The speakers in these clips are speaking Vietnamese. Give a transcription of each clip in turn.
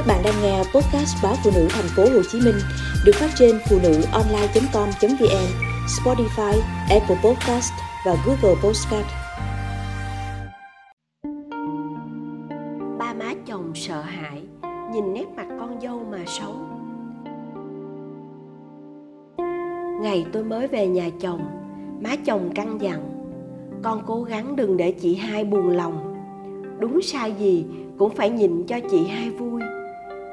Các bạn đang nghe podcast báo phụ nữ thành phố Hồ Chí Minh được phát trên phụ nữ online.com.vn, Spotify, Apple Podcast và Google Podcast. Ba má chồng sợ hãi, nhìn nét mặt con dâu mà xấu Ngày tôi mới về nhà chồng, má chồng căn dặn, con cố gắng đừng để chị hai buồn lòng. Đúng sai gì cũng phải nhìn cho chị hai vui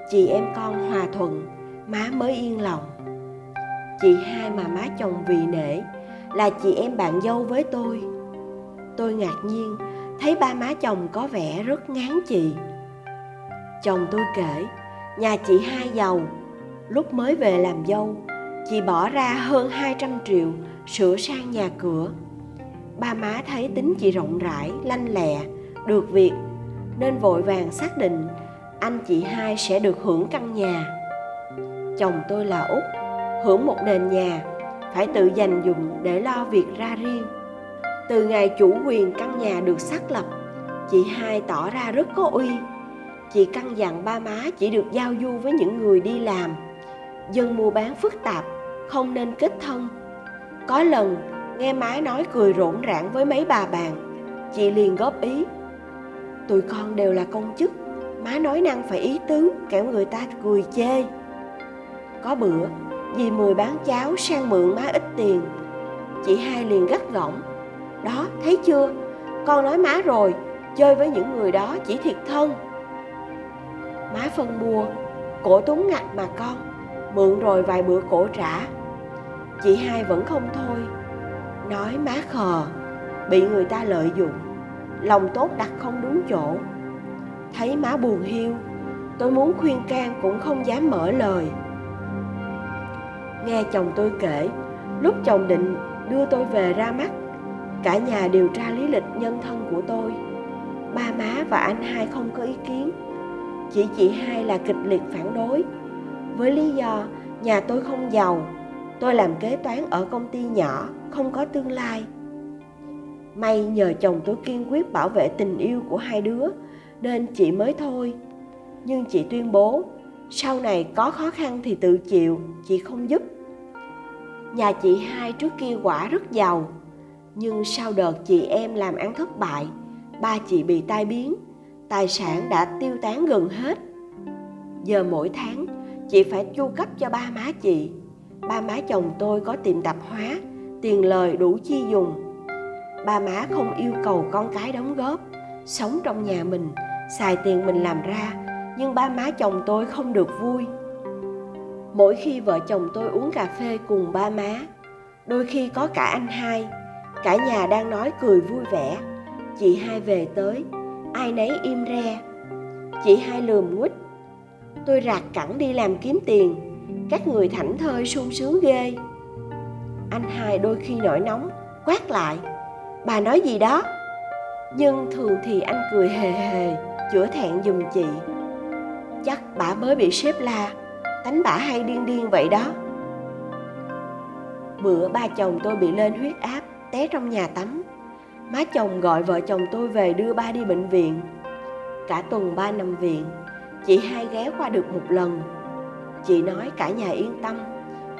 chị em con hòa thuận, má mới yên lòng. Chị hai mà má chồng vì nể, là chị em bạn dâu với tôi. Tôi ngạc nhiên, thấy ba má chồng có vẻ rất ngán chị. Chồng tôi kể, nhà chị hai giàu, lúc mới về làm dâu, chị bỏ ra hơn 200 triệu sửa sang nhà cửa. Ba má thấy tính chị rộng rãi, lanh lẹ, được việc, nên vội vàng xác định anh chị hai sẽ được hưởng căn nhà. Chồng tôi là út hưởng một nền nhà, phải tự dành dụng để lo việc ra riêng. Từ ngày chủ quyền căn nhà được xác lập, chị hai tỏ ra rất có uy. Chị căn dặn ba má chỉ được giao du với những người đi làm. Dân mua bán phức tạp, không nên kết thân. Có lần, nghe má nói cười rộn rãng với mấy bà bạn. Chị liền góp ý, tụi con đều là công chức má nói năng phải ý tứ, kẻo người ta cười chê. Có bữa dì mười bán cháo sang mượn má ít tiền, chị hai liền gắt gỏng. Đó, thấy chưa? Con nói má rồi, chơi với những người đó chỉ thiệt thân. Má phân mua, cổ túng ngặt mà con, mượn rồi vài bữa cổ trả. Chị hai vẫn không thôi. Nói má khờ, bị người ta lợi dụng, lòng tốt đặt không đúng chỗ thấy má buồn hiu. Tôi muốn khuyên can cũng không dám mở lời. Nghe chồng tôi kể, lúc chồng định đưa tôi về ra mắt, cả nhà điều tra lý lịch nhân thân của tôi. Ba má và anh hai không có ý kiến. Chỉ chị hai là kịch liệt phản đối. Với lý do nhà tôi không giàu, tôi làm kế toán ở công ty nhỏ, không có tương lai. May nhờ chồng tôi kiên quyết bảo vệ tình yêu của hai đứa nên chị mới thôi. Nhưng chị tuyên bố, sau này có khó khăn thì tự chịu, chị không giúp. Nhà chị hai trước kia quả rất giàu, nhưng sau đợt chị em làm ăn thất bại, ba chị bị tai biến, tài sản đã tiêu tán gần hết. Giờ mỗi tháng, chị phải chu cấp cho ba má chị. Ba má chồng tôi có tiệm tạp hóa, tiền lời đủ chi dùng. Ba má không yêu cầu con cái đóng góp sống trong nhà mình, xài tiền mình làm ra, nhưng ba má chồng tôi không được vui. Mỗi khi vợ chồng tôi uống cà phê cùng ba má, đôi khi có cả anh hai, cả nhà đang nói cười vui vẻ. Chị hai về tới, ai nấy im re. Chị hai lườm quýt. Tôi rạc cẳng đi làm kiếm tiền, các người thảnh thơi sung sướng ghê. Anh hai đôi khi nổi nóng, quát lại, bà nói gì đó? Nhưng thường thì anh cười hề hề, chữa thẹn giùm chị. Chắc bà mới bị sếp la, tánh bả hay điên điên vậy đó. Bữa ba chồng tôi bị lên huyết áp, té trong nhà tắm. Má chồng gọi vợ chồng tôi về đưa ba đi bệnh viện. Cả tuần ba nằm viện, chị hai ghé qua được một lần. Chị nói cả nhà yên tâm,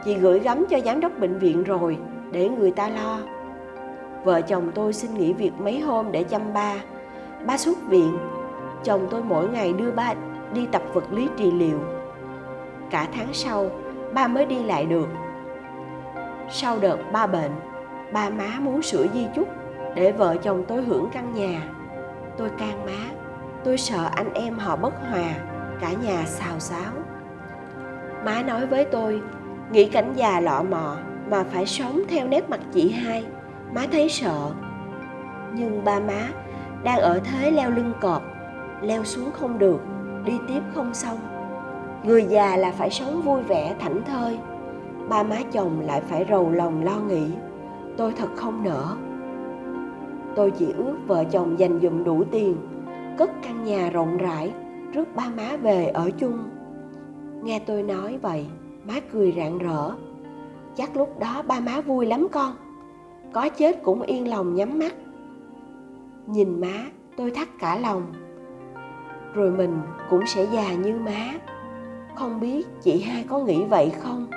chị gửi gắm cho giám đốc bệnh viện rồi, để người ta lo vợ chồng tôi xin nghỉ việc mấy hôm để chăm ba. Ba xuất viện. Chồng tôi mỗi ngày đưa ba đi tập vật lý trị liệu. Cả tháng sau, ba mới đi lại được. Sau đợt ba bệnh, ba má muốn sửa di chúc để vợ chồng tôi hưởng căn nhà. Tôi can má, tôi sợ anh em họ bất hòa, cả nhà xào xáo. Má nói với tôi, nghĩ cảnh già lọ mọ mà phải sống theo nét mặt chị hai má thấy sợ. Nhưng ba má đang ở thế leo lưng cọp, leo xuống không được, đi tiếp không xong. Người già là phải sống vui vẻ, thảnh thơi. Ba má chồng lại phải rầu lòng lo nghĩ. Tôi thật không nỡ. Tôi chỉ ước vợ chồng dành dụm đủ tiền, cất căn nhà rộng rãi, rước ba má về ở chung. Nghe tôi nói vậy, má cười rạng rỡ. Chắc lúc đó ba má vui lắm con có chết cũng yên lòng nhắm mắt. Nhìn má, tôi thắt cả lòng. Rồi mình cũng sẽ già như má. Không biết chị hai có nghĩ vậy không?